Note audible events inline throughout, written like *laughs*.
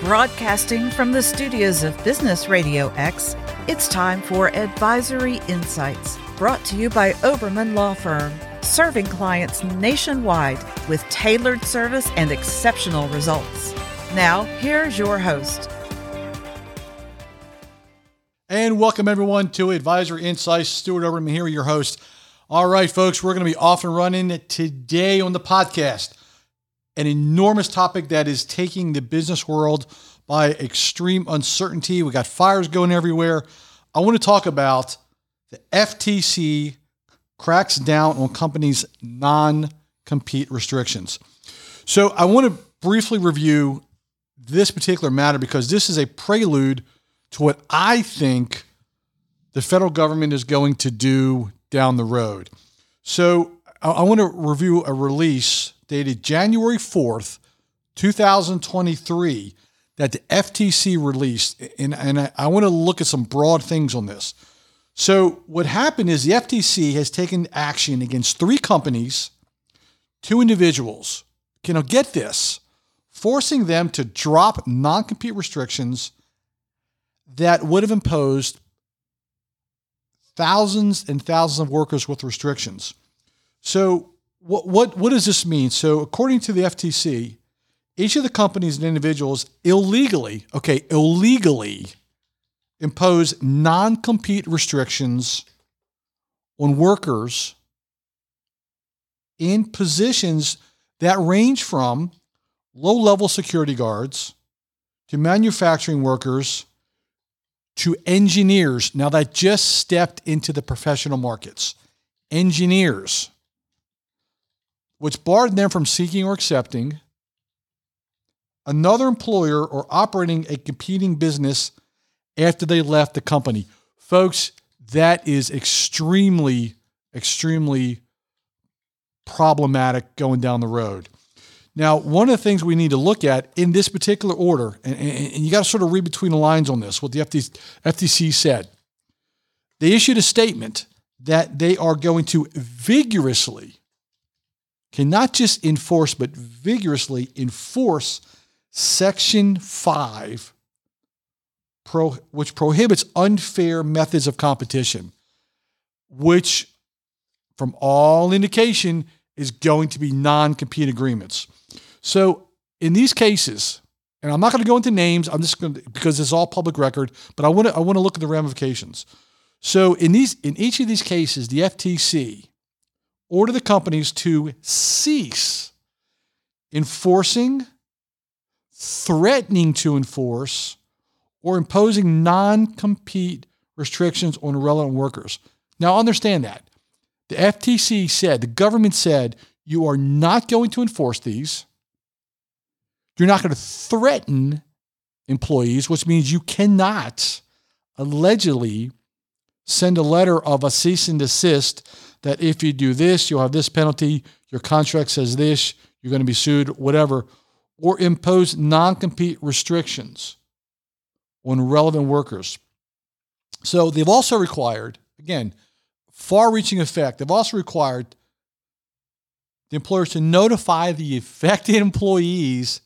Broadcasting from the studios of Business Radio X, it's time for Advisory Insights, brought to you by Oberman Law Firm, serving clients nationwide with tailored service and exceptional results. Now, here's your host. And welcome everyone to Advisory Insights. Stuart Oberman here, your host. All right, folks, we're going to be off and running today on the podcast an enormous topic that is taking the business world by extreme uncertainty. We got fires going everywhere. I want to talk about the FTC cracks down on companies' non compete restrictions. So I want to briefly review this particular matter because this is a prelude to what I think the federal government is going to do down the road. So I want to review a release dated January 4th, 2023, that the FTC released. And, and I, I want to look at some broad things on this. So, what happened is the FTC has taken action against three companies, two individuals. Can I get this? Forcing them to drop non compete restrictions that would have imposed thousands and thousands of workers with restrictions. So, what, what, what does this mean? So, according to the FTC, each of the companies and individuals illegally, okay, illegally impose non compete restrictions on workers in positions that range from low level security guards to manufacturing workers to engineers. Now, that just stepped into the professional markets. Engineers which barred them from seeking or accepting another employer or operating a competing business after they left the company. Folks, that is extremely, extremely problematic going down the road. Now, one of the things we need to look at in this particular order, and, and you got to sort of read between the lines on this, what the FTC, FTC said. They issued a statement that they are going to vigorously can not just enforce, but vigorously enforce Section 5, pro, which prohibits unfair methods of competition, which, from all indication, is going to be non compete agreements. So, in these cases, and I'm not going to go into names, I'm just going to, because it's all public record, but I want to, I want to look at the ramifications. So, in, these, in each of these cases, the FTC order the companies to cease enforcing, threatening to enforce, or imposing non compete restrictions on relevant workers. Now, understand that. The FTC said, the government said, you are not going to enforce these. You're not going to threaten employees, which means you cannot allegedly send a letter of a cease and desist that if you do this, you'll have this penalty, your contract says this, you're going to be sued, whatever, or impose non compete restrictions on relevant workers. So they've also required, again, far reaching effect, they've also required the employers to notify the affected employees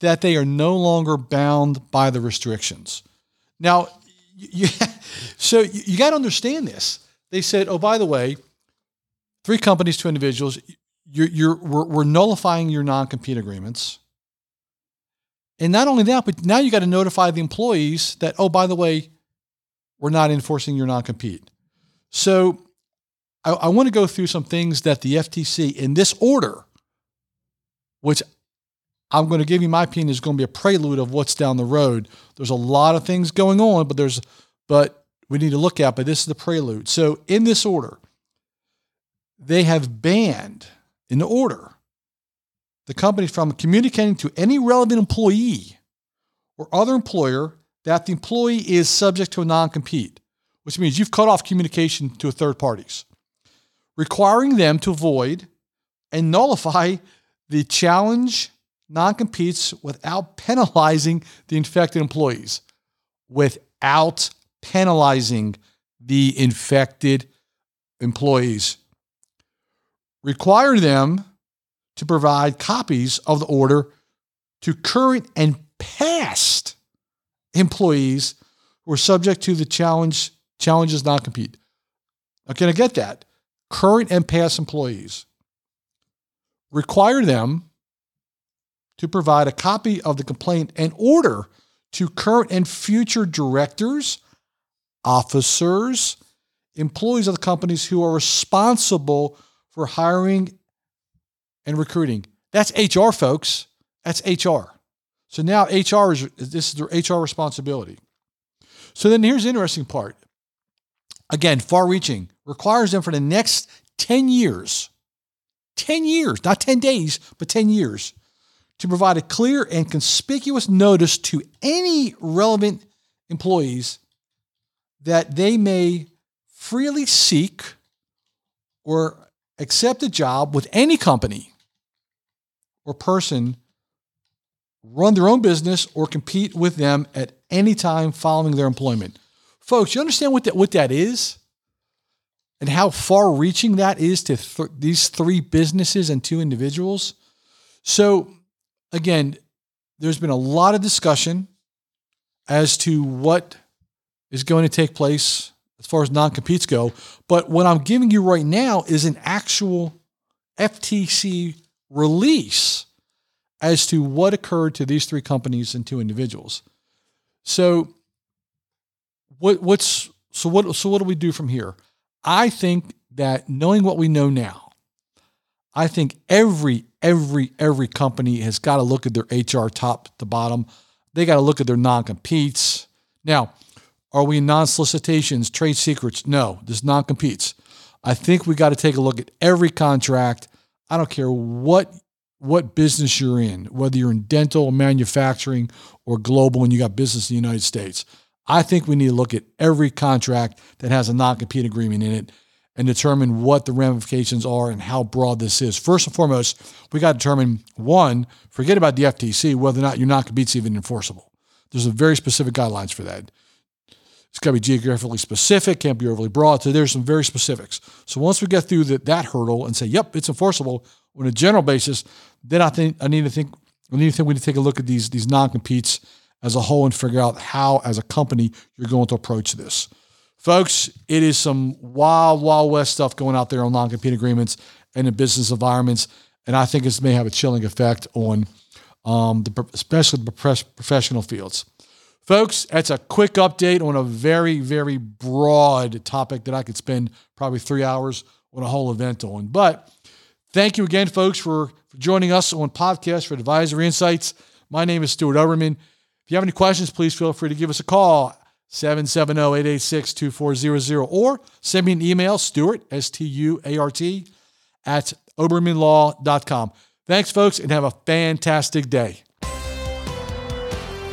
that they are no longer bound by the restrictions. Now, you, *laughs* so you, you got to understand this they said, oh, by the way, three companies, two individuals, you're, you're, we're, we're nullifying your non compete agreements. And not only that, but now you got to notify the employees that, oh, by the way, we're not enforcing your non compete. So I, I want to go through some things that the FTC, in this order, which I'm going to give you my opinion is going to be a prelude of what's down the road. There's a lot of things going on, but there's, but we need to look at, but this is the prelude. So, in this order, they have banned, in the order, the company from communicating to any relevant employee or other employer that the employee is subject to a non compete, which means you've cut off communication to third parties, requiring them to avoid and nullify the challenge non competes without penalizing the infected employees. Without penalizing the infected employees. Require them to provide copies of the order to current and past employees who are subject to the challenge challenges non compete. Okay, I get that. Current and past employees require them to provide a copy of the complaint and order to current and future directors, officers, employees of the companies who are responsible for hiring and recruiting. That's HR, folks. That's HR. So now HR is this is their HR responsibility. So then here's the interesting part. Again, far reaching requires them for the next 10 years, 10 years, not 10 days, but 10 years, to provide a clear and conspicuous notice to any relevant employees that they may freely seek or accept a job with any company or person run their own business or compete with them at any time following their employment. Folks, you understand what that, what that is? And how far reaching that is to th- these three businesses and two individuals? So, again, there's been a lot of discussion as to what is going to take place as far as non competes go. But what I'm giving you right now is an actual FTC release as to what occurred to these three companies and two individuals. So what what's so what so what do we do from here? I think that knowing what we know now, I think every every every company has got to look at their HR top to bottom. They got to look at their non-competes. Now, are we non-solicitations, trade secrets? No, this non-competes. I think we got to take a look at every contract. I don't care what what business you're in, whether you're in dental, manufacturing, or global, and you got business in the United States. I think we need to look at every contract that has a non compete agreement in it and determine what the ramifications are and how broad this is. First and foremost, we got to determine one, forget about the FTC, whether or not your non compete's even enforceable. There's a very specific guidelines for that. It's got to be geographically specific, can't be overly broad. So there's some very specifics. So once we get through the, that hurdle and say, yep, it's enforceable on a general basis, then I think I need to think I need to think we need to take a look at these these non competes as a whole and figure out how, as a company, you're going to approach this. Folks, it is some wild, wild west stuff going out there on non compete agreements and in business environments, and I think this may have a chilling effect on um, the especially the professional fields. Folks, that's a quick update on a very, very broad topic that I could spend probably three hours on a whole event on. But thank you again, folks, for for joining us on podcast for Advisory Insights. My name is Stuart Oberman. If you have any questions, please feel free to give us a call, 770-886-2400, or send me an email, Stuart, S-T-U-A-R-T, at obermanlaw.com. Thanks, folks, and have a fantastic day.